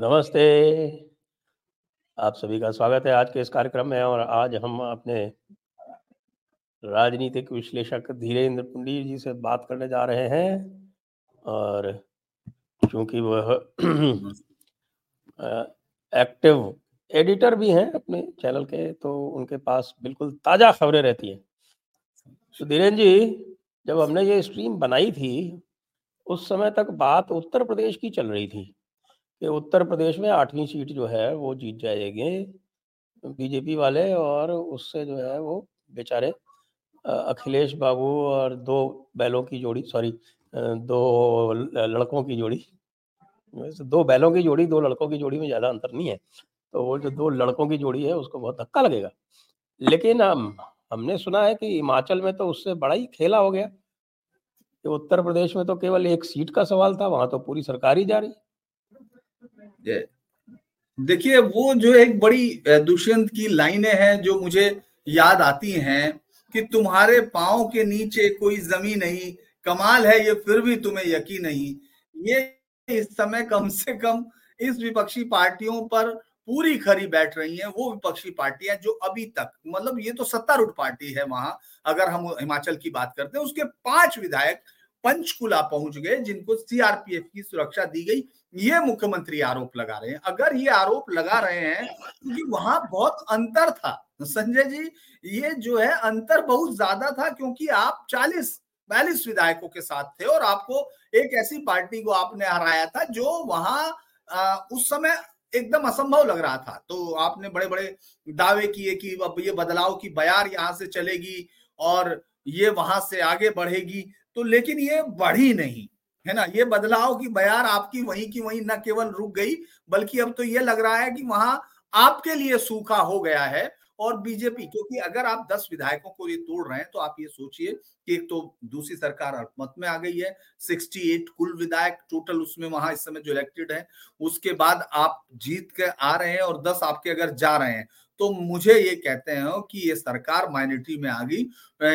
नमस्ते। आप सभी का स्वागत है आज के इस कार्यक्रम में और आज हम अपने राजनीतिक विश्लेषक धीरेन्द्र पुंडी जी से बात करने जा रहे हैं और चूँकि वह एक्टिव एडिटर भी हैं अपने चैनल के तो उनके पास बिल्कुल ताज़ा खबरें रहती हैं। तो धीरेन्द्र जी, जब हमने ये स्ट्रीम बनाई थी, उस समय तक बात उत्तर प्रदेश की चल रही थी। कि उत्तर प्रदेश में आठवीं सीट जो है, वो जीत जाएँगे बीजेपी वाले और उससे जो है वो बेचारे अखिलेश बाबू और दो बैलों की जोड़ी, सॉरी दो लड़कों की जोड़ी। दो बैलों की जोड़ी, दो लड़कों की जोड़ी में ज़्यादा अंतर नहीं है। तो वो जो दो लड़कों की जोड़ी है, उसको बहुत धक्का लगेगा। लेकिन हम, हमने सुना है कि हिमाचल में तो उससे बड़ा ही खेला हो गया। कि उत्तर प्रदेश में तो केवल एक सीट का सवाल था, वहाँ तो पूरी सरकार ही जा रही। देखिए, वो जो एक बड़ी दुष्यंत की लाइनें हैं जो मुझे याद आती हैं कि तुम्हारे पाओ के नीचे कोई जमी नहीं, कमाल है ये, फिर भी तुम्हें यकीन नहीं। ये इस समय कम से कम इस विपक्षी पार्टियों पर पूरी खरी बैठ रही हैं, वो विपक्षी पार्टियाँ जो अभी तक मतलब ये तो सत्तारूढ़ पार्टी है वहाँ, अगर हम हिमाचल की बात करते हैं, उसके पाँच विधायक पंचकुला पहुँच गए, जिनको सीआरपीएफ की सुरक्षा दी गई। ये मुख्यमंत्री आरोप लगा रहे हैं। अगर ये आरोप लगा रहे हैं, क्योंकि वहाँ बहुत अंतर था, संजय जी, ये जो है अंतर बहुत ज़्यादा था क्योंकि आप 40 बयालीस विधायकों के साथ थे और आपको एक ऐसी पार्टी को आपने हराया था जो वहाँ उस समय एकदम असंभव लग रहा था। तो आपने बड़े बड़े दावे किए कि अब ये बदलाव की बयार यहाँ से चलेगी और ये वहाँ से आगे बढ़ेगी। तो लेकिन ये बढ़ी नहीं। है ना? ये बदलाव की बयार आपकी वहीं की वहीं न केवल रुक गई, बल्कि अब तो ये लग रहा है कि वहाँ आपके लिए सूखा हो गया है और बीजेपी, क्योंकि अगर आप दस विधायकों को ये तोड़ रहे हैं तो आप ये सोचिए कि एक तो दूसरी सरकार अल्पमत में आ गई है 68 कुल विधायक टोटल उसमें वहाँ इस समय जो इलेक्टेड है, उसके बाद आप जीत के आ रहे हैं और दस आपके अगर जा रहे हैं तो मुझे ये कहते हैं कि ये सरकार माइनॉरिटी में आ गई।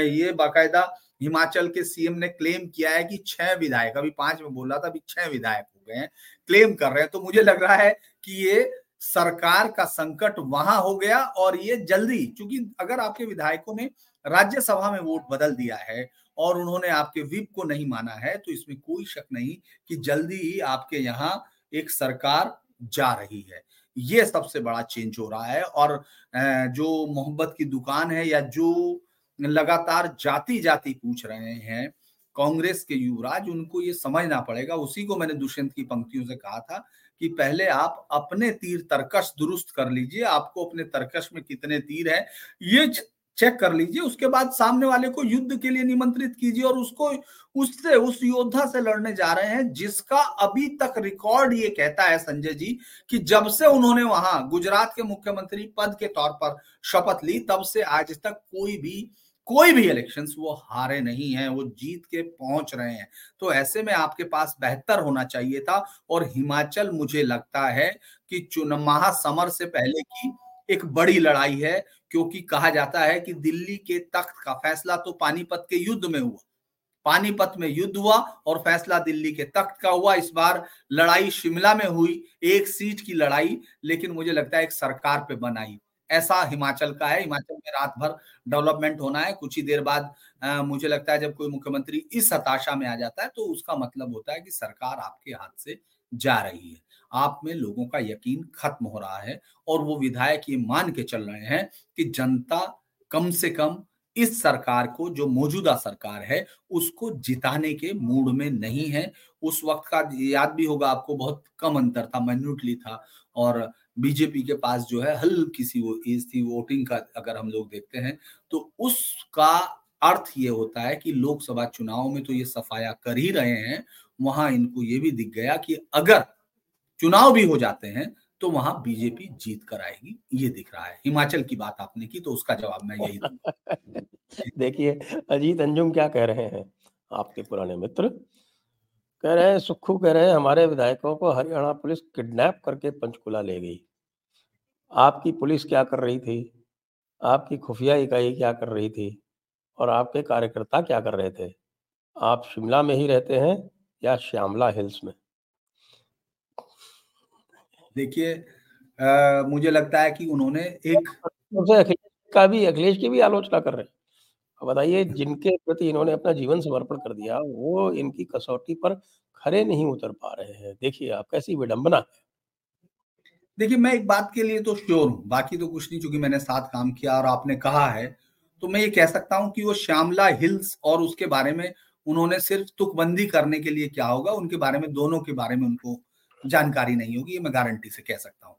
ये बाकायदा हिमाचल के सीएम ने क्लेम किया है कि छह विधायक, अभी पाँच में बोला था, अभी छह विधायक हो गए हैं, क्लेम कर रहे हैं। तो मुझे लग रहा है कि ये सरकार का संकट वहाँ हो गया और ये जल्दी क्योंकि अगर आपके विधायकों ने राज्यसभा में वोट बदल दिया है और उन्होंने आपके विप को नहीं माना है तो इसमें कोई शक नहीं कि जल्दी ही आपके यहाँ एक सरकार जा रही है। ये सबसे बड़ा चेंज हो रहा है और जो मोहब्बत की दुकान है या जो लगातार जाति जाति पूछ रहे हैं। कांग्रेस के युवराज, उनको ये समझना पड़ेगा। उसी को मैंने दुष्यंत की पंक्तियों से कहा था कि पहले आप अपने तीर तरकश दुरुस्त कर लीजिए। आपको अपने तरकश में कितने तीर है, ये चेक कर लीजिए। उसके बाद सामने वाले को युद्ध के लिए निमंत्रित कीजिए और उसको, उससे, उस योद्धा से लड़ने जा रहे हैं, जिसका अभी तक रिकॉर्ड ये कहता है संजय जी कि जब से उन्होंने वहाँ गुजरात के मुख्यमंत्री पद के तौर पर शपथ ली, तब से आज तक कोई भी कोई भी इलेक्शंस वो हारे नहीं हैं, वो जीत के पहुँच रहे हैं। तो ऐसे में आपके पास बेहतर होना चाहिए था और हिमाचल मुझे लगता है कि चुन, महासमर से पहले की एक बड़ी लड़ाई है, क्योंकि कहा जाता है कि दिल्ली के तख्त का फैसला तो पानीपत के युद्ध में हुआ। पानीपत में युद्ध हुआ और फैसला दिल्ली के तख्त का हुआ। इस बार लड़ाई शिमला में हुई, एक सीट की लड़ाई, लेकिन मुझे लगता है एक सरकार पे बनाई। ऐसा हिमाचल का है। हिमाचल में रात भर डेवलपमेंट होना है। कुछ ही देर बाद आ, मुझे लगता है जब कोई मुख्यमंत्री इस हताशा में आ जाता है तो उसका मतलब होता है कि सरकार आपके हाथ से जा रही है। आप में लोगों का यकीन खत्म हो रहा है और वो विधायक ये मान के चल रहे हैं कि जनता कम से कम इस सरकार को जो मौजूदा सरकार है उसको जिताने के मूड में नहीं है। उस वक्त का याद भी होगा आपको बहुत कम अंतर था माइन्यूटली था और बीजेपी के पास जो है हल्की सी वो एज थी, वोटिंग का अगर हम लोग देखते हैं तो उसका अर्थ ये होता है कि लोकसभा चुनाव में तो ये सफाया कर ही रहे हैं, वहाँ इनको ये भी दिख गया कि अगर चुनाव भी हो जाते हैं तो वहाँ बीजेपी जीत कर आएगी, ये दिख रहा है। हिमाचल की बात आपने की तो उसका जवाब मैं यही देखिए, अजीत अंजुम क्या कह रहे हैं आपके पुराने मित्र? कह रहे हैं सुखू कह रहे हैं हमारे विधायकों को हरियाणा पुलिस किडनैप करके पंचकुला ले गई। आपकी पुलिस क्या कर रही थी? आपकी खुफिया इकाई क्या कर रही थी? और आपके कार्यकर्ता क्या कर रहे थे? आप शिमला में ही रहते हैं या श्यामला हिल्स में? देखिए मुझे लगता है कि उन्होंने एक अखिलेश का भी अखिलेश की भी आलोचना कर रहे हैं। बताइए, जिनके प्रति इन्होंने अपना जीवन समर्पण कर दिया, वो इनकी कसौटी पर खरे नहीं उतर पा रहे हैं? देखिए, आप कैसी विडंबना है। देखिए, मैं एक बात के लिए तो श्योर हूँ, बाकी तो कुछ नहीं, चूँकि मैंने साथ काम किया और आपने कहा है तो मैं ये कह सकता हूँ कि वो श्यामला हिल्स और उसके बारे में उन्होंने सिर्फ़ तुकबंदी करने के लिए क्या होगा, उनके बारे में, दोनों के बारे में उनको जानकारी नहीं होगी, ये मैं गारंटी से कह सकता हूँ।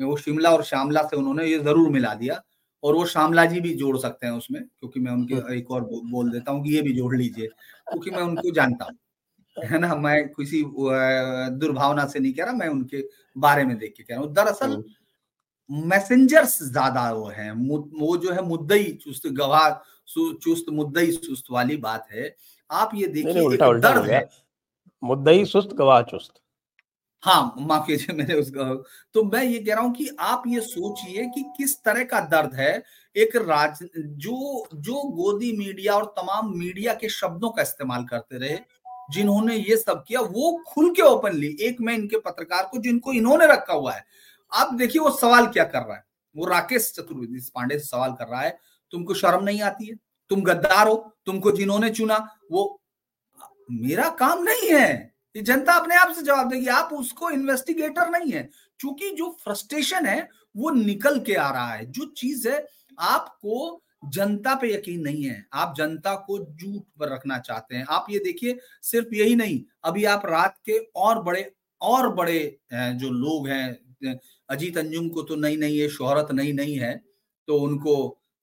वो शिमला और श्यामला से उन्होंने ये ज़रूर मिला दिया और वो श्यामला जी भी जोड़ सकते हैं उसमें क्योंकि मैं उनके हम्म। एक और बोल देता हूँ कि ये भी जोड़ लीजिए क्योंकि मैं उनको जानता हूँ है ना? मैं किसी दुर्भावना से नहीं कह रहा मैं उनके बारे में देख के कह रहा हूँ। दरअसल मैसेंजर्स ज़्यादा वो है वो जो है मुद्दई चुस्त गवाह चुस्त मुद्दई सुस्त वाली बात है। आप ये देखिए दर्द है। मुद्दई सुस्त गवाह चुस्त। हाँ माफ़ कीजिए मेरे उसका तो मैं ये कह रहा हूँ कि आप ये सोचिए कि किस तरह का दर्द है एक राज जो जो गोदी मीडिया और तमाम मीडिया के शब्दों का इस्तेमाल करते रहे, जिन्होंने ये सब किया, वो खुल के ओपनली एक मैं इनके पत्रकार को, जिनको इन्होंने रखा हुआ है। आप देखिए वो सवाल क्या कर रहा है। वो राकेश चतुर्वेदी पांडे से सवाल कर रहा है, तुमको शर्म नहीं आती है? तुम गद्दार हो, तुमको जिन्होंने चुना, वो मेरा काम नहीं है। ये जनता अपने आप से जवाब देगी, आप उसको इन्वेस्टिगेटर नहीं है। क्योंकि जो फ्रस्ट्रेशन है, वो निकल के आ रहा है। जो चीज़ है, आपको जनता पे यकीन नहीं है। आप जनता को झूठ पर रखना चाहते हैं। आप ये देखिए, सिर्फ़ यही नहीं, अभी आप रात के और बड़े और बड़े जो लोग हैं अजीत अंजुम को तो नहीं नहीं ये शोहरत नहीं नहीं है तो उनको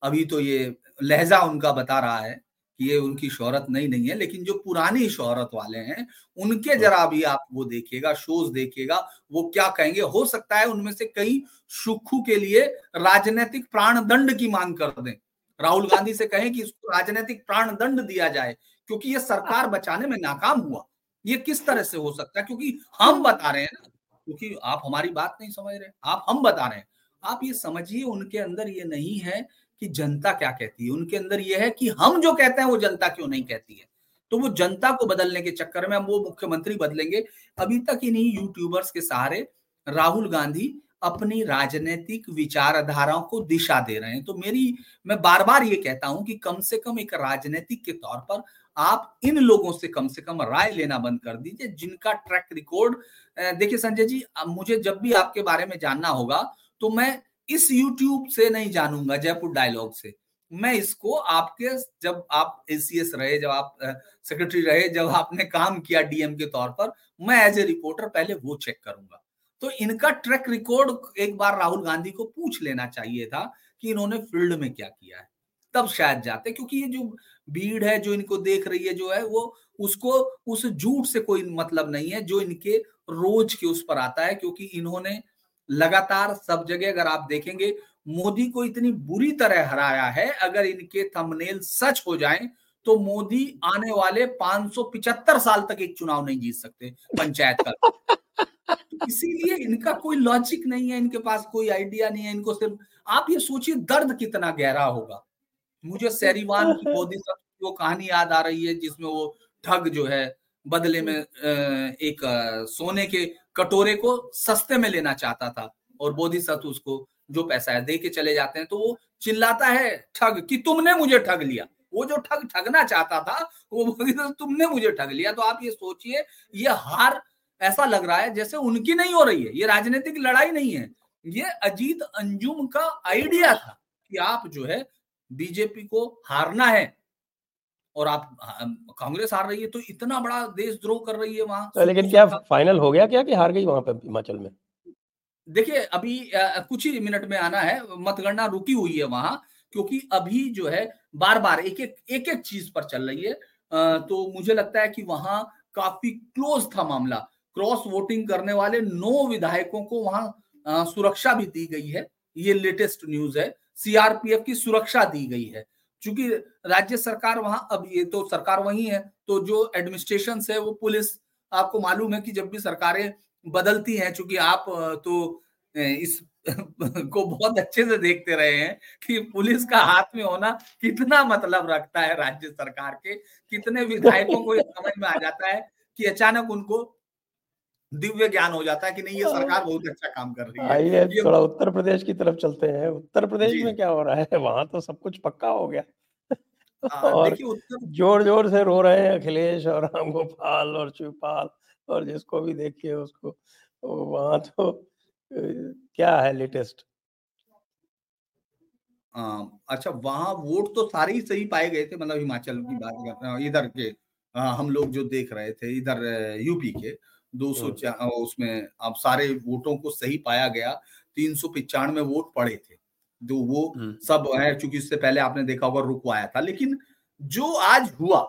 अभी तो ये लहजा उनका बता रहा है। कि ये उनकी शोहरत नहीं नहीं है लेकिन जो पुरानी शोहरत वाले हैं उनके हाँ। जरा भी आप वो देखिएगा शोज़ देखिएगा वो क्या कहेंगे? हो सकता है उनमें से कई सुखू के लिए राजनीतिक प्राण दंड की मांग कर दें। राहुल गांधी से कहें कि इसको राजनीतिक प्राण दंड दिया जाए क्योंकि ये सरकार बचाने में नाकाम हुआ। ये किस तरह से हो सकता है? क्योंकि हम बता रहे हैं ना क्योंकि आप हमारी बात नहीं समझ रहे आप हम बता रहे हैं। आप ये समझिए उनके अंदर ये नहीं है कि जनता क्या कहती है? उनके अंदर यह है कि हम जो कहते हैं, वो जनता क्यों नहीं कहती है? तो वो जनता को बदलने के चक्कर में हम वो मुख्यमंत्री बदलेंगे। अभी तक इन्हीं यूट्यूबर्स के सहारे राहुल गांधी अपनी राजनीतिक विचारधाराओं को दिशा दे रहे हैं। तो मेरी, मैं बार बार ये कहता हूँ कि कम से कम एक राजनीतिक के तौर पर आप इन लोगों से कम से कम राय लेना बंद कर दीजिए, जिनका ट्रैक रिकॉर्ड देखिए संजय जी मुझे जब भी आपके बारे में जानना होगा तो मैं इस यूट्यूब से नहीं जानूँगा, जयपुर डायलॉग से। मैं इसको आपके जब आप एसीएस रहे, जब आप सेक्रेटरी रहे, जब आपने काम किया डीएम के तौर पर, मैं एज ए रिपोर्टर पहले वो चेक करूँगा। तो इनका ट्रैक रिकॉर्ड एक बार राहुल गांधी को पूछ लेना चाहिए था कि इन्होंने फ़ील्ड में क्या किया है। तब शायद जाते, क्योंकि ये जो भीड़ है, जो इनको देख रही है, जो है, वो उसको, उस झूठ से कोई मतलब नहीं है, जो इनके रोज के उस पर आता है, क्योंकि इन्होंने लगातार सब जगह अगर आप देखेंगे, मोदी को इतनी बुरी तरह हराया है, अगर इनके थंबनेल सच हो जाएँ तो मोदी आने वाले 575 साल तक एक चुनाव नहीं जीत सकते पंचायत का। तो इसीलिए इनका कोई लॉजिक नहीं है, इनके पास कोई आइडिया नहीं है, इनको सिर्फ़, आप ये सोचिए दर्द कितना गहरा होगा। मुझे सैरीवान की मोदी वो कहानी याद आ रही है, जिसमें वो ठग जो है, बदले में एक सोने के कटोरे को सस्ते में लेना चाहता था और बोधिसत्व उसको जो पैसा है दे के चले जाते हैं तो वो चिल्लाता है, ठग, कि तुमने मुझे ठग लिया। वो जो ठग, ठगना चाहता था, वो बोधिसत्व, तुमने मुझे ठग लिया। तो आप ये सोचिए, ये हार ऐसा लग रहा है जैसे उनकी नहीं हो रही है। ये राजनीतिक लड़ाई नहीं है। ये अजीत अंजुम का आइडिया था कि आप जो है, बीजेपी को हारना है। और आप कांग्रेस हार रही है तो इतना बड़ा देशद्रोह कर रही है वहाँ। तो लेकिन क्या फाइनल हो गया क्या कि हार गई वहाँ पे हिमाचल में? देखिए अभी कुछ ही मिनट में आना है मतगणना रुकी हुई है वहाँ क्योंकि अभी जो है बार बार एक एक एक एक चीज़ पर चल रही है। तो मुझे लगता है कि वहाँ काफ़ी क्लोज था मामला। क्रॉस वोटिंग करने वाले नौ विधायकों को वहाँ सुरक्षा भी दी गई है। ये लेटेस्ट न्यूज़ है। सीआरपीएफ की सुरक्षा दी गई है। क्योंकि राज्य सरकार वहाँ, अब ये तो सरकार वही है तो जो एडमिनिस्ट्रेशन है, वो पुलिस, आपको मालूम है कि जब भी सरकारें बदलती हैं, चूँकि आप तो इस को बहुत अच्छे से देखते रहे हैं कि पुलिस का हाथ में होना कितना मतलब रखता है राज्य सरकार के, कितने विधायकों को समझ में आ जाता है कि अचानक उनको दिव्य ज्ञान हो जाता है कि नहीं ये सरकार बहुत अच्छा काम कर रही है। आइए थोड़ा उत्तर प्रदेश की तरफ़ चलते हैं। उत्तर प्रदेश में क्या हो रहा है? वहाँ तो सब कुछ पक्का हो गया। और ज़ोर ज़ोर से रो रहे हैं अखिलेश और राम गोपाल और शिवपाल और जिसको भी देखिए उसको वहाँ तो क्या है लेटेस्ट? अच्छा वहाँ वोट तो सारे ही सही पाए गए थे मतलब हिमाचल की बात करते हैं इधर के आ, हम लोग जो देख रहे थे इधर यूपी के। दो सौ हम्म। उसमें अब सारे वोटों को सही पाया गया तीन सौ पिचानवे वोट पड़े थे जो वो। सब है चूँकि इससे पहले आपने देखा होगा रुकवाया था लेकिन जो आज हुआ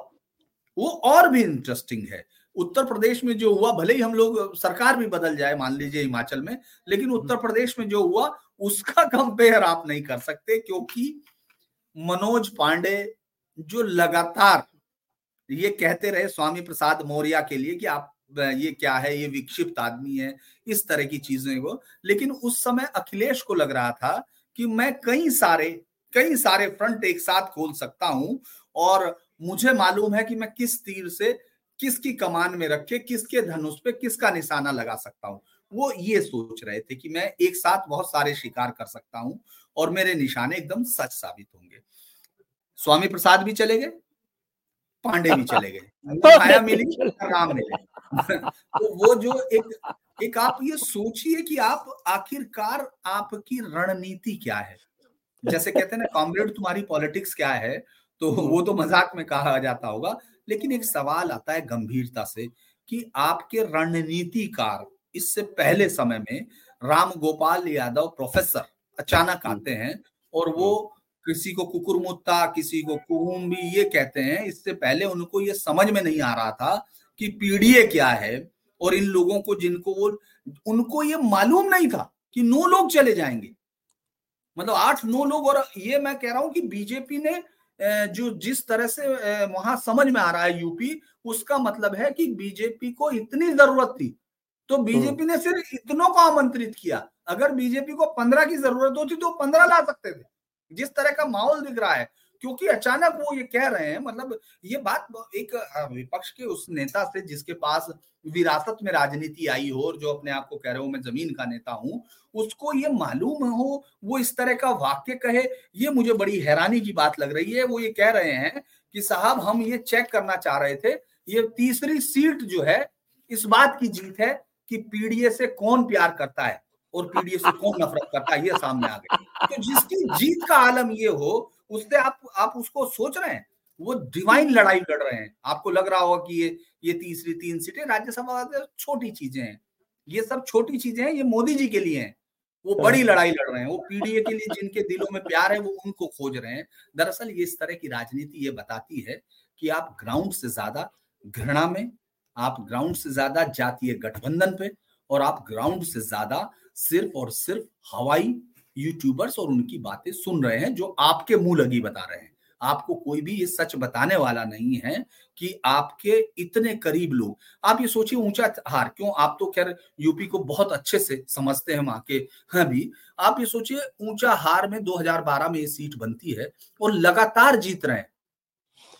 वो और भी इंटरेस्टिंग है उत्तर प्रदेश में जो हुआ भले ही हम लोग सरकार भी बदल जाए मान लीजिए हिमाचल में लेकिन उत्तर। प्रदेश में जो हुआ उसका कंपेयर आप नहीं कर सकते क्योंकि मनोज पांडे जो लगातार ये कहते रहे स्वामी प्रसाद मौर्य के लिए कि आप ये क्या है ये विक्षिप्त आदमी है इस तरह की चीज़ें वो। लेकिन उस समय अखिलेश को लग रहा था कि मैं कई सारे कई सारे फ्रंट एक साथ खोल सकता हूँ और मुझे मालूम है कि मैं किस तीर से किसकी कमान में रखे किसके धनुष पे किसका निशाना लगा सकता हूँ। वो ये सोच रहे थे कि मैं एक साथ बहुत सारे शिकार कर सकता हूँ और मेरे निशाने एकदम सच साबित होंगे। स्वामी प्रसाद भी चले गए पांडे भी चले गए। मिली राम मिले। तो वो जो एक एक आप ये सोचिए कि आप आखिरकार आपकी रणनीति क्या है। जैसे कहते हैं ना कॉमरेड तुम्हारी पॉलिटिक्स क्या है? तो वो तो मज़ाक में कहा जाता होगा लेकिन एक सवाल आता है गंभीरता से कि आपके रणनीतिकार इससे पहले समय में राम गोपाल यादव प्रोफेसर अचानक आते हैं और वो किसी को कुकुरमुत्ता किसी को कुहुम भी ये कहते हैं इससे पहले उनको ये समझ में नहीं आ रहा था कि पीडीए क्या है और इन लोगों को जिनको वो उनको ये मालूम नहीं था कि नौ लोग चले जाएँगे। मतलब आठ नौ लोग और ये मैं कह रहा हूँ कि बीजेपी ने जो जिस तरह से वहाँ समझ में आ रहा है यूपी उसका मतलब है कि बीजेपी को इतनी ज़रूरत थी। तो बीजेपी ने सिर्फ़ इतनों को आमंत्रित किया। अगर बीजेपी को पंद्रह की ज़रूरत होती तो पंद्रह ला सकते थे। जिस तरह का माहौल दिख रहा है क्योंकि अचानक वो ये कह रहे हैं मतलब ये बात एक विपक्ष के उस नेता से जिसके पास विरासत में राजनीति आई हो और जो अपने आप को कह रहे हो, मैं ज़मीन का नेता हूँ उसको ये मालूम हो, वो इस तरह का वाक्य कहे, ये मुझे बड़ी हैरानी की बात लग रही है। वो ये कह रहे हैं कि, साहब, हम ये चेक करना चाह रहे थे, ये तीसरी सीट जो है, इस बात की जीत है कि पीडीए से कौन प्यार करता है और पीडीए से कौन नफरत करता है, ये सामने आ गया तो जिसकी जीत का आलम ये हो उससे आप आप उसको सोच रहे हैं वो डिवाइन लड़ाई लड़ रहे हैं। आपको लग रहा होगा कि ये ये तीसरी तीन सीटें राज्यसभा छोटी चीज़ें हैं। ये सब छोटी चीज़ें हैं ये मोदी जी के लिए हैं। वो बड़ी लड़ाई लड़ रहे हैं वो पीडीए के लिए जिनके दिलों में प्यार है वो उनको खोज रहे हैं। दरअसल ये इस तरह की राजनीति ये बताती है कि आप ग्राउंड से ज़्यादा घृणा में आप ग्राउंड से ज़्यादा जातीय गठबंधन पे और आप ग्राउंड से ज़्यादा सिर्फ़ और सिर्फ़ हवाई यूट्यूबर्स और उनकी बातें सुन रहे हैं जो आपके मुँह लगी बता रहे हैं। आपको कोई भी ये सच बताने वाला नहीं है कि आपके इतने करीब लोग। आप ये सोचिए ऊँचा हार क्यों? आप तो खैर यूपी को बहुत अच्छे से समझते हैं वहाँ के हैं भी। आप ये सोचिए ऊँचा हार में 2012 में ये सीट बनती है और लगातार जीत रहे हैं।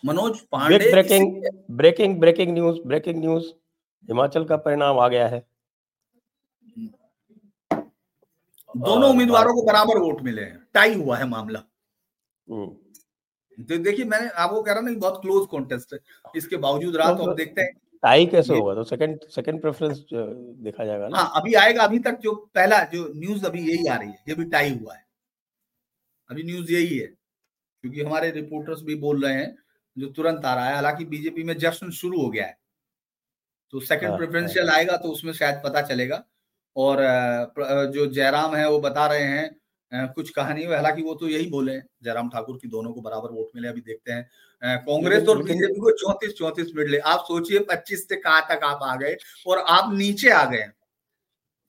Manoj Pandey breaking breaking breaking news breaking news Himachal का परिणाम आ गया है। दोनों उम्मीदवारों को बराबर वोट मिले हैं। टाई हुआ है मामला। तो देखिए मैंने आपको कह रहा ना बहुत क्लोज कॉन्टेस्ट है। इसके बावजूद रहा तो अब देखते हैं। टाई कैसे होगा? तो सेकंड सेकंड प्रेफरेंस देखा जाएगा ना। हाँ अभी आएगा अभी तक जो पहला जो न्यूज़ अभी यही आ रही है ये भी टाई हुआ है। अभी न्यूज़ यही है क्योंकि हमारे रिपोर्टर्स भी बोल रहे हैं जो तुरंत आ रहा है। हालाँकि बीजेपी में जश्न शुरू हो गया है। तो सेकंड प्रेफरेंशियल हाँ, हाँ। आएगा तो उसमें शायद पता चलेगा। और जो जयराम है वो बता रहे हैं कुछ कहानी हालाँकि वो तो यही बोले जयराम ठाकुर की दोनों को बराबर वोट मिले अभी देखते हैं। कांग्रेस और बीजेपी को चौतीस चौतीस मिले आप सोचिए पच्चीस से कहा तक आप आ गए और आप नीचे आ गए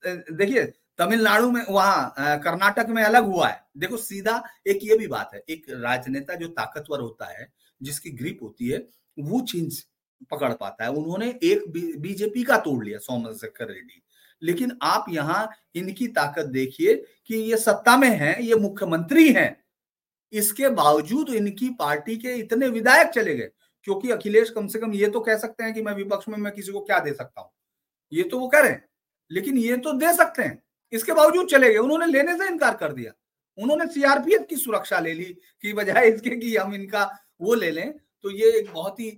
देखिए तमिलनाडु में वहाँ कर्नाटक में अलग हुआ है। देखो सीधा एक ये भी बात है एक राजनेता जो ताकतवर होता है जिसकी ग्रिप होती है वो चीज़ पकड़ पाता है। उन्होंने एक बीजेपी का तोड़ लिया सोमशेखर रेड्डी। लेकिन आप यहाँ इनकी ताकत देखिए कि ये सत्ता में है, ये मुख्यमंत्री हैं। इसके बावजूद इनकी पार्टी के इतने विधायक चले गए, क्योंकि अखिलेश कम से कम ये तो कह सकते हैं कि मैं विपक्ष में, मैं किसी को क्या दे सकता हूँ? ये तो वो हैं, लेकिन ये तो दे सकते हैं। इसके बावजूद चले गए, उन्होंने लेने से इनकार कर दिया। उन्होंने सीआरपीएफ की सुरक्षा ले ली, कि बजाय इसके कि हम इनका वो ले लें। तो ये एक बहुत ही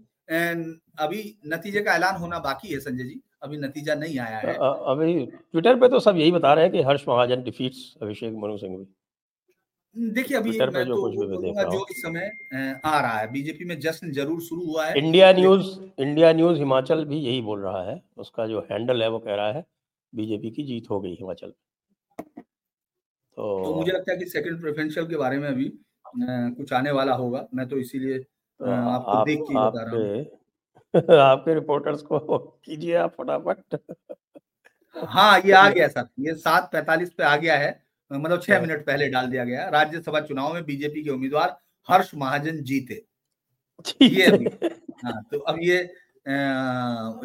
अभी नतीजे का ऐलान होना बाकी है, संजय जी। अभी नतीजा नहीं आया है। अभी ट्विटर पे तो सब यही बता रहे हैं कि हर्ष महाजन डिफीट्स अभिषेक मनु सिंघवी देखिए अभी मैं तो बोलूँगा जो इस समय आ रहा है बीजेपी में जश्न ज़रूर शुरू हुआ है। India news India news Himachal भी यही बोल रहा है उसका जो हैंडल है वो कह रहा है बीजेपी की जीत हो गई हिमाचल। तो, तो मुझे लगता है कि सेकंड प्रेफरेंशियल के बारे में अभी कुछ आने वाला होगा मैं तो इसीलिए तो आपको आप, देख के बता रहा हूँ। आपके रिपोर्टर्स को कीजिए आप फटाफट। हाँ ये आ गया सर ये सात पैतालीस पे आ गया है मतलब छह हाँ। मिनट पहले डाल दिया गया राज्यसभा चुनाव में बीजेपी के उम्मीदवार हर्ष महाजन जीते। ये अभी हाँ तो अब ये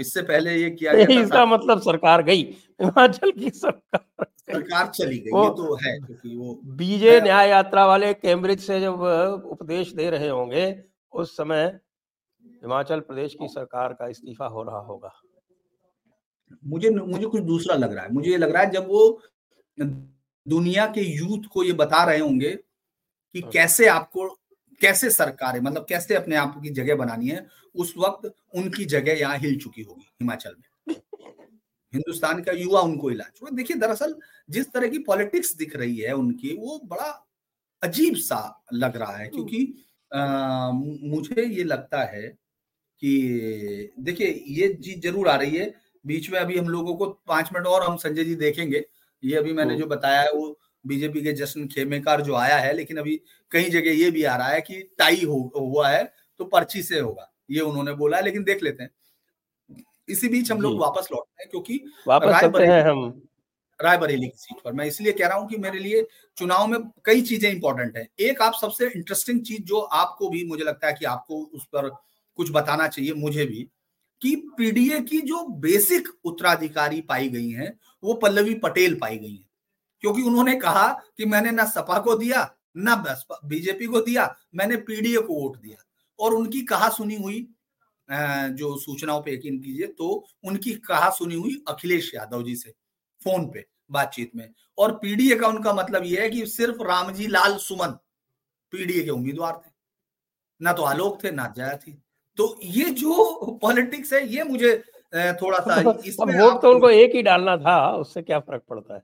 इससे पहले ये किया गया इसका मतलब सरकार गई। हिमाचल की सरकार सरकार चली गई ये तो है क्योंकि वो बीजे न्याय यात्रा वाले कैम्ब्रिज से जब उपदेश दे रहे होंगे उस समय हिमाचल प्रदेश की सरकार का इस्तीफा हो रहा होगा। मुझे मुझे कुछ दूसरा लग रहा है। मुझे ये लग रहा है जब वो दुनिया के यूथ को ये बता रहे होंगे कि हाँ। कैसे आपको कैसे सरकार है मतलब कैसे अपने आप की जगह बनानी है उस वक्त उनकी जगह यहाँ हिल चुकी होगी हिमाचल में। हिंदुस्तान का युवा उनको हिला चुका देखिए दरअसल जिस तरह की पॉलिटिक्स दिख रही है उनकी वो बड़ा अजीब सा लग रहा है क्योंकि आ, मुझे ये लगता है कि देखिए ये चीज़ ज़रूर आ रही है। बीच में अभी हम लोगों को पाँच मिनट और हम संजय जी देखेंगे। ये अभी मैंने जो बताया है वो बीजेपी के जश्न खेमेकार जो आया है लेकिन अभी कई जगह ये भी आ रहा है कि टाई हो हुआ है तो पर्ची से होगा ये उन्होंने बोला है लेकिन देख लेते हैं। इसी बीच हम लोग वापस लौटते हैं क्योंकि वापस हैं हम। रायबरेली की सीट पर। मैं इसलिए कह रहा हूँ कि मेरे लिए चुनाव में कई चीज़ें इंपॉर्टेंट है। एक आप सबसे इंटरेस्टिंग चीज़ जो आपको भी मुझे लगता है कि आपको उस पर कुछ बताना चाहिए मुझे भी, कि पीडीए की जो बेसिक उत्तराधिकारी पाई गई हैं, वो पल्लवी पटेल पाई गई है। क्योंकि उन्होंने कहा कि मैंने ना सपा को दिया, ना बसपा बीजेपी को दिया, मैंने पीडीए को वोट दिया। और उनकी कहा सुनी हुई जो सूचनाओं पे यकीन कीजिए तो उनकी कहा सुनी हुई अखिलेश यादव जी से, फ़ोन पे बातचीत में। और पीडीए का उनका मतलब यह है कि सिर्फ़ रामजी लाल सुमन पीडीए के उम्मीदवार थे। ना तो आलोक थे, ना जया थी। तो ये जो पॉलिटिक्स है ये मुझे थोड़ा सा इसमें वोट तो उनको एक ही डालना था उससे क्या फ़र्क पड़ता है?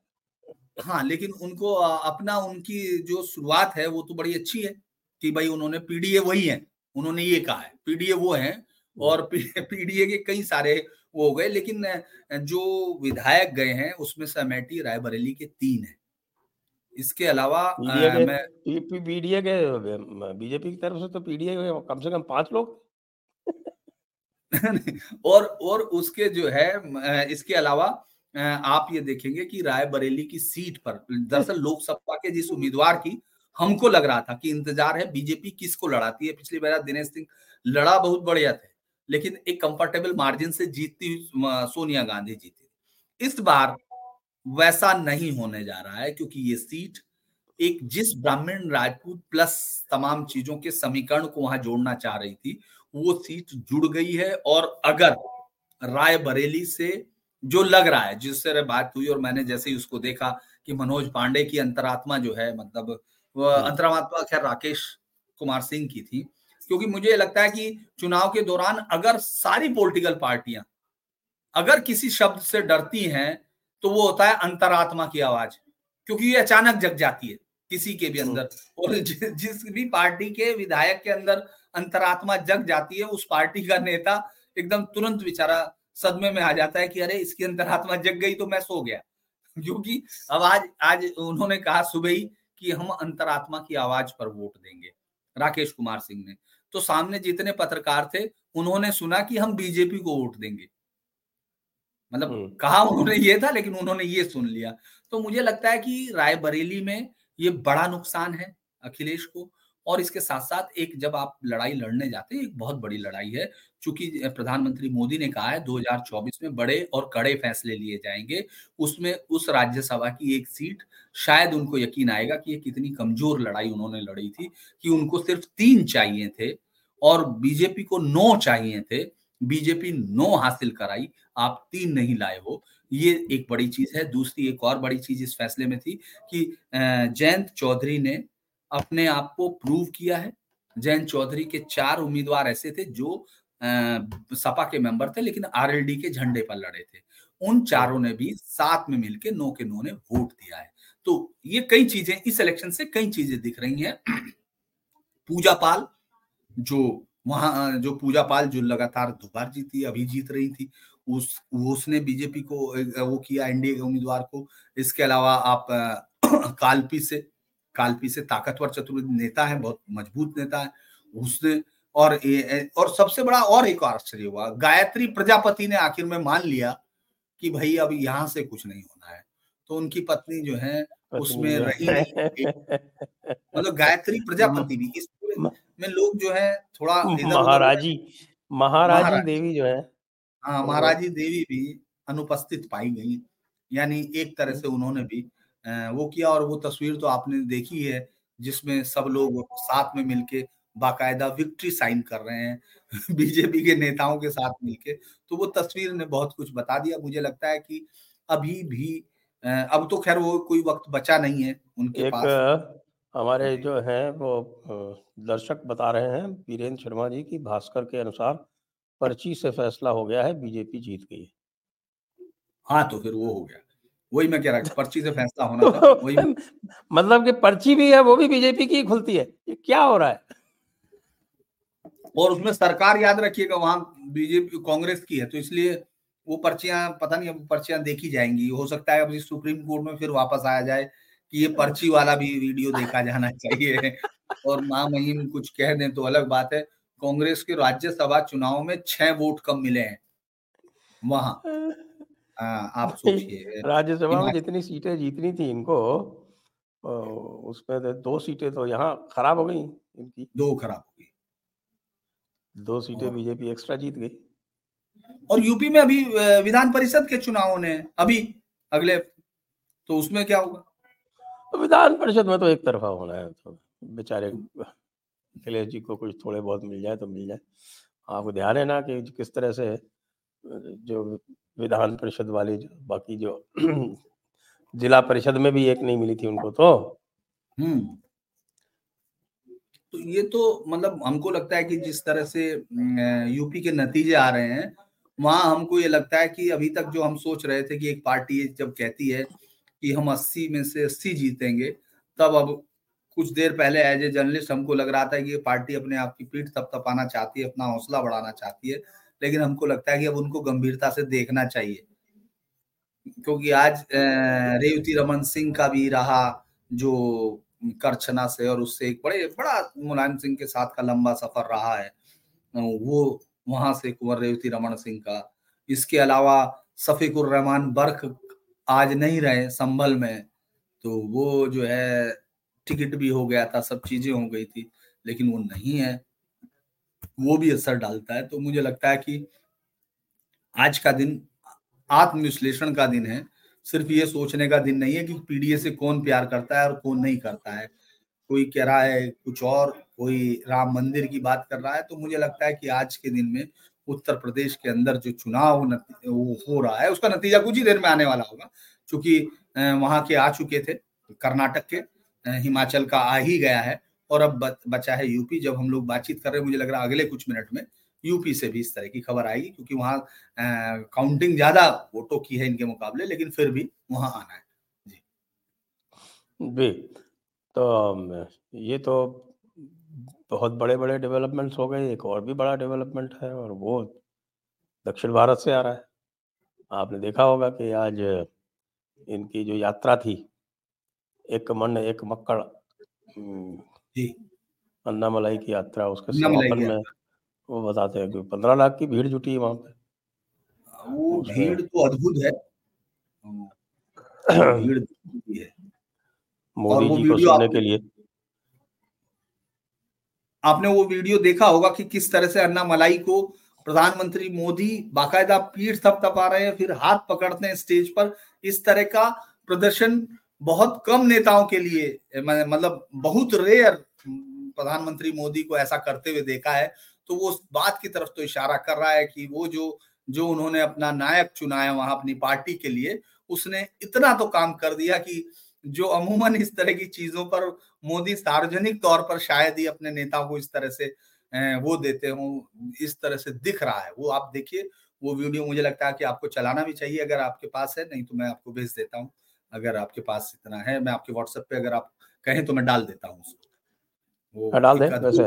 हाँ लेकिन उनको अपना उनकी जो शुरुआत है वो तो बड़ी अच्छी है कि भाई उन्होंने पीडीए वही है उन्होंने ये कहा है पीडीए वो है और पीडीए के कई सारे वो हो गए लेकिन जो विधायक गए हैं उसमें से अमेठी रायबरेली के तीन है। इसके अलावा मैं पीडीए के बीजेपी की तरफ़ से तो पीडीए कम से कम पाँच लोग और और उसके जो है इसके अलावा आप ये देखेंगे कि रायबरेली की सीट पर दरअसल लोकसभा के जिस उम्मीदवार की हमको लग रहा था कि इंतज़ार है बीजेपी किसको लड़ाती है पिछली बार दिनेश सिंह लड़ा बहुत बढ़िया थे लेकिन एक कंफर्टेबल मार्जिन से जीतती सोनिया गांधी जीती इस बार वैसा नहीं होने जा रहा है क्योंकि ये सीट एक जिस ब्राह्मण राजपूत प्लस तमाम चीज़ों के समीकरण को वहाँ जोड़ना चाह रही थी वो सीट जुड़ गई है और अगर राय बरेली से जो लग रहा है जिससे बात हुई और मैंने जैसे ही उसको देखा कि मनोज पांडे की अंतरात्मा जो है मतलब हम्म। अंतरात्मा खैर राकेश कुमार सिंह की थी क्योंकि मुझे लगता है कि चुनाव के दौरान अगर सारी पॉलिटिकल पार्टियाँ अगर किसी शब्द से डरती हैं तो वो होता है अंतरात्मा की आवाज़ क्योंकि ये अचानक जग जाती है किसी के भी। अंदर। और जिस भी पार्टी के विधायक के अंदर अंतरात्मा जग जाती है उस पार्टी का नेता एकदम तुरंत बेचारा सदमे में आ जाता है कि अरे इसकी अंतरात्मा जग गई तो मैं सो गया। क्योंकि अब आज आज उन्होंने कहा सुबह ही कि हम अंतरात्मा की आवाज़ पर वोट देंगे राकेश कुमार सिंह ने। तो सामने जितने पत्रकार थे उन्होंने सुना कि हम बीजेपी को वोट देंगे। मतलब। कहा उन्होंने ये था लेकिन उन्होंने ये सुन लिया। तो मुझे लगता है कि रायबरेली में ये बड़ा नुकसान है अखिलेश को, और इसके साथ साथ एक जब आप लड़ाई लड़ने जाते हैं, एक बहुत बड़ी लड़ाई है, चूँकि प्रधानमंत्री मोदी ने कहा है 2024 में बड़े और कड़े फैसले लिए जाएँगे, उसमें उस राज्यसभा की एक सीट, शायद उनको यकीन आएगा कि ये कितनी कमज़ोर लड़ाई उन्होंने लड़ी थी, कि उनको सिर्फ़ तीन चाहिए थे, और बीजेपी को नौ चाहिए थे, बीजेपी नौ हासिल कराई, आप तीन नहीं लाए हो ये एक बड़ी चीज़ है। दूसरी, एक और बड़ी चीज़ इस फैसले में थी कि जयंत चौधरी ने अपने आप को प्रूव किया है। जयंत चौधरी के चार उम्मीदवार ऐसे थे जो सपा के मेंबर थे लेकिन आरएलडी के झंडे पर लड़े थे। उन चारों ने भी साथ में मिलकर नो के नो ने वोट दिया है। तो ये कई चीज़ें, इस इलेक्शन से कई चीज़ें दिख रही हैं। पूजा पाल जो वहाँ, जो पूजा पाल जो लगातार दोबार जीती, अभी जीत रही थी उस उसने बीजेपी को वो किया एनडीए के उम्मीदवार को। इसके अलावा आप कालपी से कालपी से ताकतवर चतुर्थ नेता है बहुत मज़बूत नेता है। उसने और ए, और सबसे बड़ा और एक आश्चर्य हुआ गायत्री प्रजापति ने आखिर में मान लिया कि भाई अब यहाँ से कुछ नहीं होना है। तो उनकी पत्नी जो है उसमें रही मतलब गायत्री प्रजापति भी इस पूरे में लोग जो है थोड़ा महाराजी महाराजी। देवी जो है हाँ महाराजी देवी भी अनुपस्थित पाई गई। यानी एक तरह से उन्होंने भी वो किया और वो तस्वीर तो आपने देखी है जिसमें सब लोग साथ में मिलके बाकायदा विक्ट्री साइन कर रहे हैं बीजेपी के नेताओं के साथ मिलके। तो वो तस्वीर ने बहुत कुछ बता दिया। मुझे लगता है कि अभी भी अब तो खैर वो कोई वक्त बचा नहीं है उनके एक पास। हमारे जो। है वो दर्शक बता रहे हैं वीरेंद्र शर्मा जी की भास्कर के अनुसार पर्ची से फैसला हो गया है बीजेपी जीत गई है। हाँ तो फिर वो हो गया। वही मैं कह रहा पर्ची से फैसला होना था वही मतलब कि पर्ची भी है वो भी बीजेपी की खुलती है। ये क्या हो रहा है? और उसमें सरकार याद रखिएगा वहाँ बीजेपी कांग्रेस की है तो इसलिए वो पर्चियाँ पता नहीं अब पर्चियाँ देखी जाएँगी। हो सकता है अभी सुप्रीम कोर्ट में फिर वापस आया जाए कि ये पर्ची वाला भी वीडियो देखा जाना चाहिए। और माँ महिम कुछ कह दें तो अलग बात है। कांग्रेस के राज्यसभा चुनाव में छह वोट कम मिले हैं। वहाँ। आप सोचिए। राज्यसभा में जितनी सीटें जीतनी थी इनको उसमें दो सीटें तो यहाँ खराब हो गई इनकी। दो खराब हो गई। दो सीटें बीजेपी एक्स्ट्रा जीत गई। और यूपी में अभी विधान परिषद के चुनाव होने अभी अगले तो उसमें क्या होगा तो विधान परिषद में तो एक तरफा होना है तो बेचारे अखिलेश जी को कुछ थोड़े बहुत मिल जाए तो मिल जाए। आपको ध्यान है ना कि किस तरह से, जो विधान परिषद वाली जो बाकी जो जिला परिषद में भी एक नहीं मिली थी उनको तो। हम्म। तो ये तो मतलब हमको लगता है कि जिस तरह से यूपी के नतीजे आ रहे हैं, वहाँ हमको ये लगता है कि अभी तक जो हम सोच रहे थे कि एक पार्टी जब कहती है कि हम 80 में से 80 जीतेंगे, तब अब कुछ देर पहले एज ए जर्नलिस्ट हमको लग रहा था कि पार्टी अपने आप की पीठ तप तपाना चाहती है, अपना हौसला बढ़ाना चाहती है, लेकिन हमको लगता है कि अब उनको गंभीरता से देखना चाहिए। क्योंकि आज रेवती रमन सिंह का भी रहा जो करछना से और उससे एक बड़े, बड़ा मुलायम सिंह के साथ का लंबा सफ़र रहा है वो वहाँ से कुंवर रेवती रमन सिंह का। इसके अलावा सफीकुर रहमान बर्क आज नहीं रहे, संभल में तो वो जो है टिकट भी हो गया था, सब चीज़ें हो गई थी, लेकिन वो नहीं है। वो भी असर डालता है तो मुझे लगता है कि आज का दिन आत्मविश्लेषण का दिन है। सिर्फ़ ये सोचने का दिन नहीं है कि पीडीए से कौन प्यार करता है और कौन नहीं करता है। कोई कह रहा है कुछ और, कोई राम मंदिर की बात कर रहा है तो मुझे लगता है कि आज के दिन में उत्तर प्रदेश के अंदर जो चुनाव वो हो रहा है, उसका नतीजा कुछ ही देर में आने वाला होगा, क्योंकि वहाँ के आ चुके थे, कर्नाटक के। हिमाचल का आ ही गया है और अब बचा है यूपी। जब हम लोग बातचीत कर रहे हैं, मुझे लग रहा है अगले कुछ मिनट में यूपी से भी इस तरह की खबर आएगी, क्योंकि वहाँ काउंटिंग ज़्यादा वोटों की है इनके मुकाबले, लेकिन फिर भी वहाँ आना है। जी। भी तो ये तो बहुत बड़े बड़े डेवलपमेंट्स हो गए, एक और भी बड़ा डेवलपमेंट है और वो दक्षिण भारत से आ रहा है। आपने देखा होगा कि आज इनकी जो यात्रा थी एक मन एक मक्कड़। जी। अन्नामलाई की यात्रा उसके समापन में वो बताते हैं कि पंद्रह लाख की भीड़ जुटी है वहाँ पे। वो भीड़ तो अद्भुत है। भीड़ है। मोदी जी को सुनने के लिए। आपने वो वीडियो देखा होगा कि किस तरह से अन्ना मलाई को प्रधानमंत्री मोदी बाकायदा पीठ थप थपा रहे हैं फिर हाथ पकड़ते हैं स्टेज पर। इस तरह का प्रदर्शन बहुत कम नेताओं के लिए मतलब बहुत रेयर प्रधानमंत्री मोदी को ऐसा करते हुए देखा है तो वो उस बात की तरफ़ तो इशारा कर रहा है कि वो जो जो उन्होंने अपना नायक चुना है वहाँ अपनी पार्टी के लिए, उसने इतना तो काम कर दिया कि जो अमूमन इस तरह की चीज़ों पर, मोदी सार्वजनिक तौर पर शायद ही अपने नेताओं को इस तरह से वो देते हो, इस तरह से दिख रहा है। वो आप देखिए, वो वीडियो मुझे लगता है कि आपको चलाना भी चाहिए अगर आपके पास है, नहीं तो मैं आपको भेज देता हूँ। अगर आपके पास इतना है मैं आपके व्हाट्सएप पे अगर आप कहें तो मैं डाल देता हूँ उसको वो हाँ, डाल दे। वैसे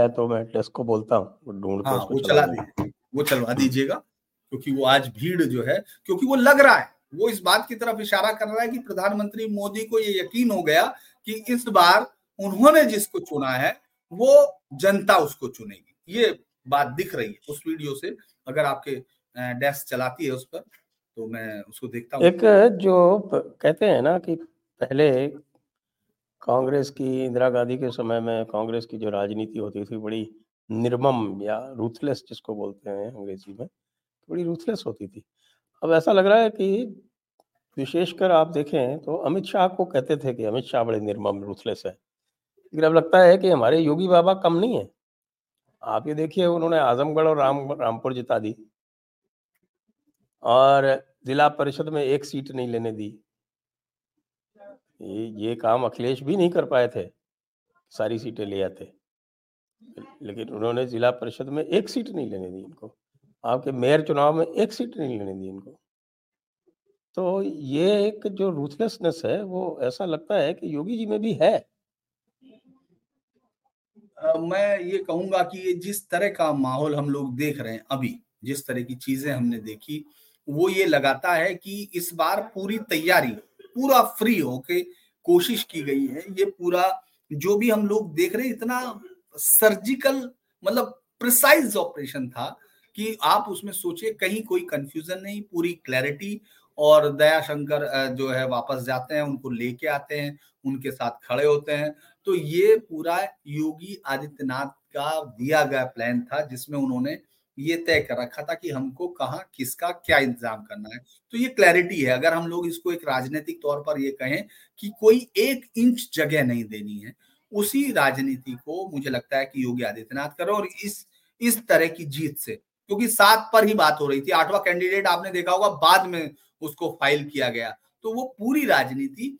है, तो मैं को बोलता हूँ ढूंढ हाँ, वो चला दीजिए वो चलवा दीजिएगा क्योंकि वो आज भीड़ जो है क्योंकि वो लग रहा है वो इस बात की तरफ़ इशारा कर रहा है कि प्रधानमंत्री मोदी को ये यकीन हो गया कि इस बार उन्होंने जिसको चुना है वो जनता उसको चुनेगी। ये बात दिख रही है उस वीडियो से अगर आपके डेस्क चलाती है उस पर। तो मैं उसको देखता हूँ। एक जो कहते हैं ना कि पहले कांग्रेस की, इंदिरा गांधी के समय में कांग्रेस की जो राजनीति होती थी, बड़ी निर्मम या रूथलेस जिसको बोलते हैं अंग्रेज़ी में, बड़ी रूथलेस होती थी। अब ऐसा लग रहा है कि विशेषकर आप देखें तो अमित शाह को कहते थे कि अमित शाह बड़े निर्मम रूथलेस है। लेकिन अब लगता है कि हमारे योगी बाबा कम नहीं है। आप ये देखिए, उन्होंने आजमगढ़ और राम, रामपुर जिता दी। और जिला परिषद में एक सीट नहीं लेने दी। ये ये काम अखिलेश भी नहीं कर पाए थे। सारी सीटें ले आते। लेकिन उन्होंने जिला परिषद में एक सीट नहीं लेने दी इनको। आपके मेयर चुनाव में एक सीट नहीं लेने दी इनको। तो ये एक जो रूथलेसनेस है वो ऐसा लगता है कि योगी जी में भी है। आ, मैं ये कहूँगा कि ये जिस तरह का माहौल हम लोग देख रहे हैं अभी जिस तरह की चीज़ें हमने देखी वो ये लगाता है कि इस बार पूरी तैयारी, पूरा फ्री होके कोशिश की गई है। ये पूरा जो भी हम लोग देख रहे इतना सर्जिकल मतलब प्रिसाइज ऑपरेशन था कि आप उसमें सोचिए, कहीं कोई कंफ्यूजन नहीं, पूरी क्लैरिटी और दया शंकर जो है वापस जाते हैं, उनको लेके आते हैं, उनके साथ खड़े होते हैं। तो ये पूरा योगी आदित्यनाथ का दिया गया प्लान था, जिसमें उन्होंने ये तय कर रखा था कि हमको कहा, किसका क्या इंतज़ाम करना है। तो ये क्लैरिटी है। अगर हम लोग इसको एक राजनीतिक तौर पर ये कहें कि कोई एक इंच जगह नहीं देनी है, उसी राजनीति को मुझे लगता है कि योगी आदित्यनाथ करो और इस इस तरह की जीत से। क्योंकि सात पर ही बात हो रही थी। आठवां कैंडिडेट आपने देखा होगा, बाद में उसको फ़ाइल किया गया। तो वो पूरी राजनीति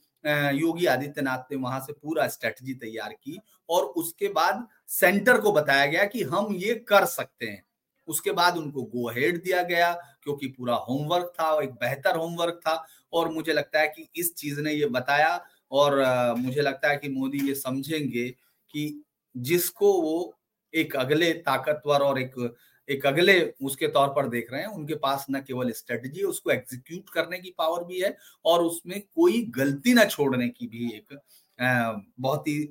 योगी आदित्यनाथ ने वहाँ से पूरा स्ट्रेटजी तैयार की और उसके बाद सेंटर को बताया गया कि हम ये कर सकते हैं। उसके बाद उनको गो हेड दिया गया, क्योंकि पूरा होमवर्क था, एक बेहतर होमवर्क था, और मुझे लगता है कि इस चीज़ ने ये बताया, और मुझे लगता है कि मोदी ये समझेंगे कि जिसको वो एक अगले ताकतवर और एक एक अगले उसके तौर पर देख रहे हैं, उनके पास न केवल स्ट्रेटजी उसको एग्जीक्यूट करने की पावर भी है, और उसमें कोई गलती ना छोड़ने की भी एक बहुत ही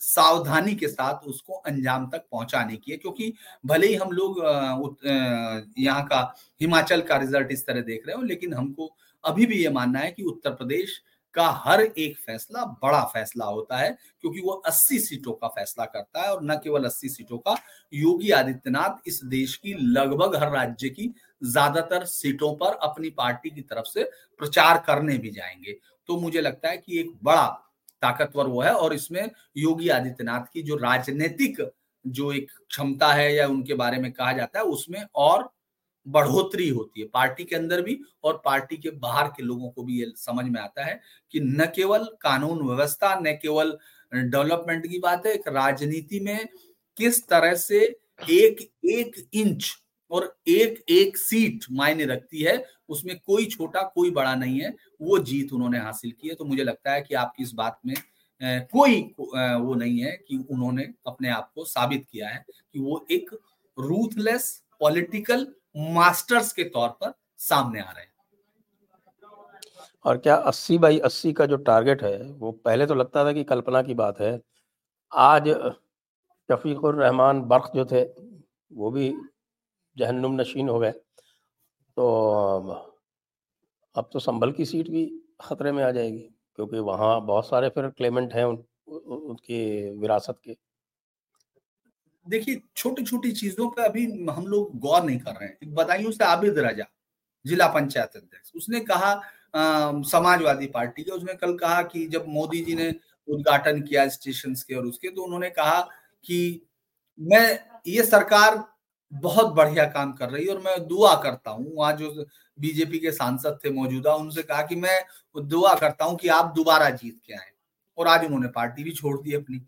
सावधानी के साथ उसको अंजाम तक पहुँचाने की है, क्योंकि भले ही हम लोग यहाँ का हिमाचल का रिज़ल्ट इस तरह देख रहे हो, लेकिन हमको अभी भी ये मानना है कि उत्तर प्रदेश का हर एक फैसला बड़ा फैसला होता है, क्योंकि वो 80 सीटों का फैसला करता है और न केवल 80 सीटों का, योगी आदित्यनाथ इस देश की लगभग हर राज्य की ज़्यादातर सीटों पर अपनी पार्टी की तरफ़ से प्रचार करने भी जाएँगे। तो मुझे लगता है कि एक बड़ा ताकतवर वो है, और इसमें योगी आदित्यनाथ की जो राजनीतिक जो एक क्षमता है या उनके बारे में कहा जाता है, उसमें और बढ़ोतरी होती है। पार्टी के अंदर भी और पार्टी के बाहर के लोगों को भी ये समझ में आता है कि न केवल कानून व्यवस्था, न केवल डेवलपमेंट की बात है, एक राजनीति में किस तरह से एक एक इंच और एक एक सीट मायने रखती है, उसमें कोई छोटा, कोई बड़ा नहीं है, वो जीत उन्होंने हासिल की है। तो मुझे लगता है कि आपकी इस बात में कोई वो नहीं है कि उन्होंने अपने आप को साबित किया है कि वो एक रूथलेस पॉलिटिकल मास्टर्स के तौर पर सामने आ रहे हैं। और क्या 80 बाई 80 का जो टारगेट है, वो पहले तो लगता था कि कल्पना की बात है। आज शफीकुर रहमान बर्क जो थे, वो भी जहन्नुम नशीन हो गए। तो अब तो संभल की सीट भी खतरे में आ जाएगी क्योंकि वहाँ बहुत सारे फिर क्लेमेंट हैं उन, उनकी विरासत के। देखिए छोटी छोटी चीज़ों पे अभी हम लोग गौर नहीं कर रहे हैं। बताइए उसे आबिद राजा जिला पंचायत अध्यक्ष। उसने कहा आ, समाजवादी पार्टी के उसने कल कहा कि जब मोदी जी ने उद्घाटन किया स्टेशन के और उसके तो उन्होंने कहा कि मैं ये सरकार बहुत बढ़िया काम कर रही है और मैं दुआ करता हूँ। वहाँ जो बीजेपी के सांसद थे मौजूदा, उनसे कहा कि मैं दुआ करता हूँ कि आप दोबारा जीत के आए। और आज उन्होंने पार्टी भी छोड़ दी अपनी,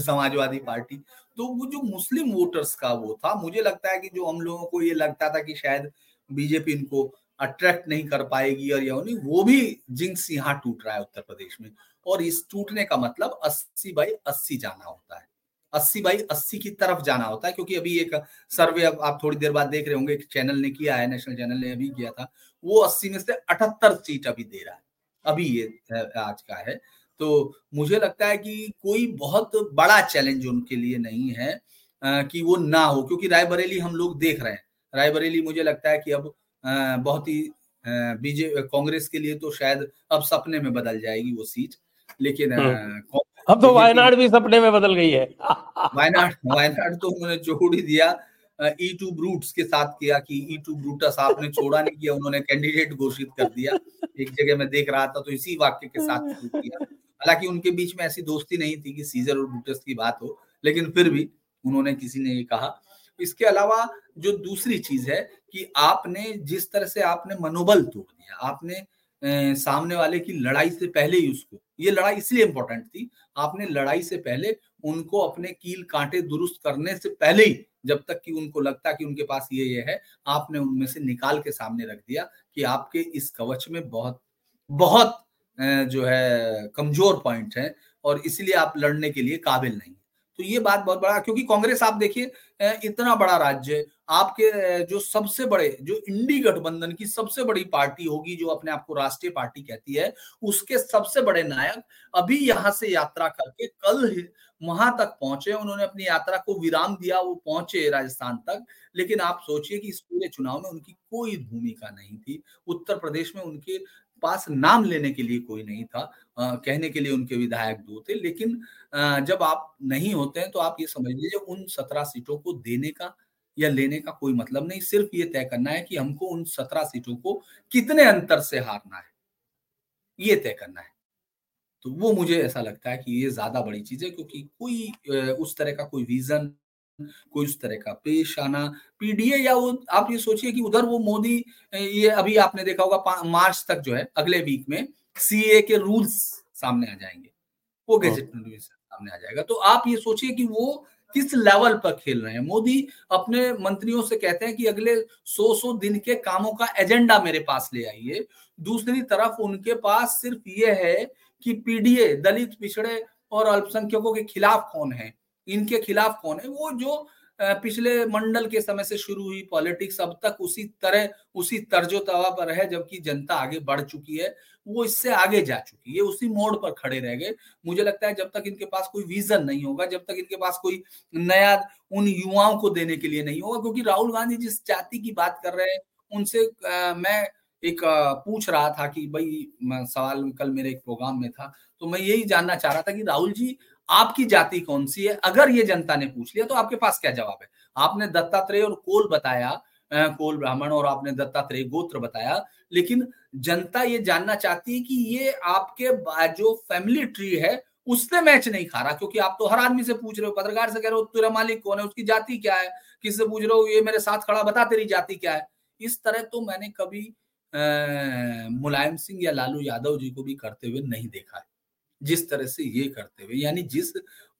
समाजवादी पार्टी। तो वो जो मुस्लिम वोटर्स का वो था, मुझे लगता है कि जो हम लोगों को ये लगता था कि शायद बीजेपी इनको अट्रैक्ट नहीं कर पाएगी और या नहीं वो भी जिंक्स यहाँ टूट रहा है उत्तर प्रदेश में। और इस टूटने का मतलब अस्सी बाई अस्सी जाना होता है। अस्सी बाई अस्सी की तरफ़ जाना होता है क्योंकि अभी एक सर्वे अब आप थोड़ी देर बाद देख रहे होंगे एक चैनल ने किया है नेशनल चैनल ने अभी किया था वो अस्सी में से अठहत्तर सीट अभी दे रहा है अभी ये आज का है तो मुझे लगता है कि कोई बहुत बड़ा चैलेंज उनके लिए नहीं है कि वो ना हो क्योंकि रायबरेली हम लोग देख रहे हैं रायबरेली मुझे लगता है कि अब बहुत ही बीजे कांग्रेस के लिए तो शायद अब सपने में बदल जाएगी वो सीट लेकिन हम्म। अब तो वायनाड भी सपने में बदल गई है। वायनाड वायनाड तो उन्होंने छोड़ ही दिया ई टू ब्रूट्स के साथ किया कि ई टू ब्रूटस आपने छोड़ा नहीं किया उन्होंने कैंडिडेट घोषित कर दिया। एक जगह में देख रहा था तो इसी वाक्य के साथ किया। हालाँकि उनके बीच में ऐसी दोस्ती नहीं थी कि सीजर और ब्रूटस की बात हो लेकिन फिर भी उन्होंने किसी ने ये कहा। इसके अलावा जो दूसरी चीज़ है कि आपने जिस तरह से आपने मनोबल तोड़ दिया आपने सामने वाले की लड़ाई से पहले ही उसको ये लड़ाई इसलिए इंपॉर्टेंट थी, आपने लड़ाई से पहले उनको अपने कील कांटे दुरुस्त करने से पहले ही, जब तक कि उनको लगता कि उनके पास ये ये है, आपने उनमें से निकाल के सामने रख दिया कि आपके इस कवच में बहुत बहुत जो है, कमज़ोर पॉइंट है और इसलिए आप लड़ने के लिए काबिल नहीं तो ये बात बहुत बड़ा, क्योंकि कांग्रेस, आप देखिए इतना बड़ा राज्य आपके जो सबसे बड़े, जो इंडी गठबंधन की सबसे बड़ी पार्टी होगी, जो अपने आप को राष्ट्रीय पार्टी कहती है, उसके सबसे बड़े नायक अभी यहाँ से यात्रा करके कल वहाँ तक पहुँचे। उन्होंने अपनी यात्रा को विराम दिया, वो पहुँचे राजस्थान तक। लेकिन आप सोचिए कि इस पूरे चुनाव में उनकी कोई भूमिका नहीं थी। उत्तर प्रदेश में उनके पास नाम लेने के लिए कोई नहीं था आ, कहने के लिए उनके विधायक दो थे लेकिन आ, जब आप नहीं होते हैं तो आप ये समझ लीजिए उन सत्रह सीटों को देने का या लेने का कोई मतलब नहीं। सिर्फ़ ये तय करना है कि हमको उन सत्रह सीटों को कितने अंतर से हारना है। ये तय करना है। तो वो मुझे ऐसा लगता है कि ये ज़्यादा बड़ी चीज़ है क्योंकि कोई उस तरह का कोई विजन कोई उस तरह का पेश आना। पीडीए या वो आप ये सोचिए कि उधर वो मोदी ये अभी आपने देखा होगा मार्च तक जो है अगले वीक में सीए के रूल्स सामने आ जाएँगे। वो गैजेट। सामने आ जाएगा। तो आप ये सोचिए कि वो किस लेवल पर खेल रहे हैं। मोदी अपने मंत्रियों से कहते हैं कि अगले सौ सौ दिन के कामों का एजेंडा मेरे पास ले आइए। दूसरी तरफ़ उनके पास सिर्फ़ ये है कि पीडीए दलित पिछड़े और अल्पसंख्यकों के खिलाफ कौन है? इनके खिलाफ कौन है? वो जो पिछले मंडल के समय से शुरू हुई पॉलिटिक्स अब तक उसी तरह उसी तर्जो तवा पर है जबकि जनता आगे बढ़ चुकी है। वो इससे आगे जा चुकी है। उसी मोड़ पर खड़े रह गए। मुझे लगता है जब तक इनके पास कोई विजन नहीं होगा जब तक इनके पास कोई नया उन युवाओं को देने के लिए नहीं होगा क्योंकि राहुल गांधी जिस जाति की बात कर रहे हैं उनसे आ, मैं एक आ, पूछ रहा था कि भाई सवाल कल मेरे एक प्रोग्राम में था। तो मैं यही जानना चाह रहा था कि राहुल जी आपकी जाति कौन सी है? अगर ये जनता ने पूछ लिया तो आपके पास क्या जवाब है? आपने दत्तात्रेय और कोल बताया कोल ब्राह्मण और आपने दत्तात्रेय गोत्र बताया, लेकिन जनता ये जानना चाहती है कि ये आपके जो फैमिली ट्री है उससे मैच नहीं खा रहा क्योंकि आप तो हर आदमी से पूछ रहे हो, पत्रकार से कह रहे हो, तेरा मालिक कौन है? उसकी जाति क्या है? किससे पूछ रहे हो? ये मेरे साथ खड़ा, बता तेरी जाति क्या है? इस तरह तो मैंने कभी मुलायम सिंह या लालू यादव जी को भी करते हुए नहीं देखा है। जिस तरह से ये करते हुए, यानी जिस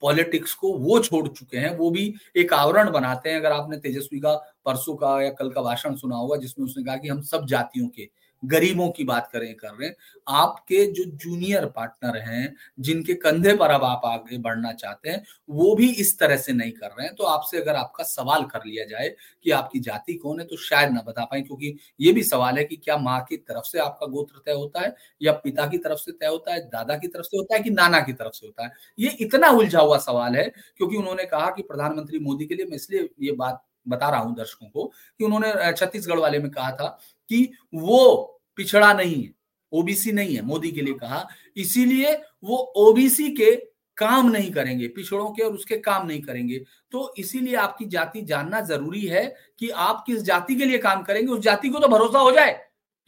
पॉलिटिक्स को वो छोड़ चुके हैं, वो भी एक आवरण बनाते हैं। अगर आपने तेजस्वी का परसों का या कल का भाषण सुना होगा, जिसमें उसने कहा कि हम सब जातियों के, गरीबों की बात करें, कर रहे आपके जो जूनियर पार्टनर हैं, जिनके कंधे पर अब आप आगे बढ़ना चाहते हैं, वो भी इस तरह से नहीं कर रहे हैं। तो आपसे अगर आपका सवाल कर लिया जाए कि आपकी जाति कौन है तो शायद ना बता पाए, क्योंकि ये भी सवाल है कि क्या माँ की तरफ़ से आपका गोत्र तय होता है, या पिता की तरफ़ से तय होता है, दादा की तरफ़ से होता है, कि नाना की तरफ़ से होता है? ये इतना उलझा हुआ सवाल है, क्योंकि उन्होंने कहा कि प्रधानमंत्री मोदी के लिए, मैं इसलिए ये बात बता रहा हूँ दर्शकों को कि उन्होंने छत्तीसगढ़ वाले में कहा था कि वो पिछड़ा नहीं है, ओबीसी नहीं है, मोदी के लिए कहा। इसीलिए वो ओबीसी के काम नहीं करेंगे, पिछड़ों के और उसके काम नहीं करेंगे। तो इसीलिए आपकी जाति जानना ज़रूरी है कि आप किस जाति के लिए काम करेंगे, उस जाति को तो भरोसा हो जाए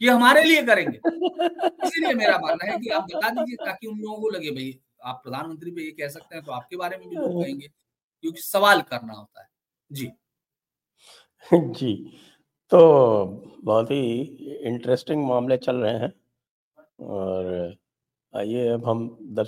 कि हमारे लिए करेंगे। इसीलिए मेरा मानना है कि आप बता दीजिए ताकि उन लोगों को लगे, भाई, आप प्रधानमंत्री पे ये कह सकते हैं तो आपके बारे में भी लोग कहेंगे, क्योंकि सवाल करना होता है। जी। जी तो बहुत ही इंटरेस्टिंग मामले चल रहे हैं और आइए अब हम दर्शक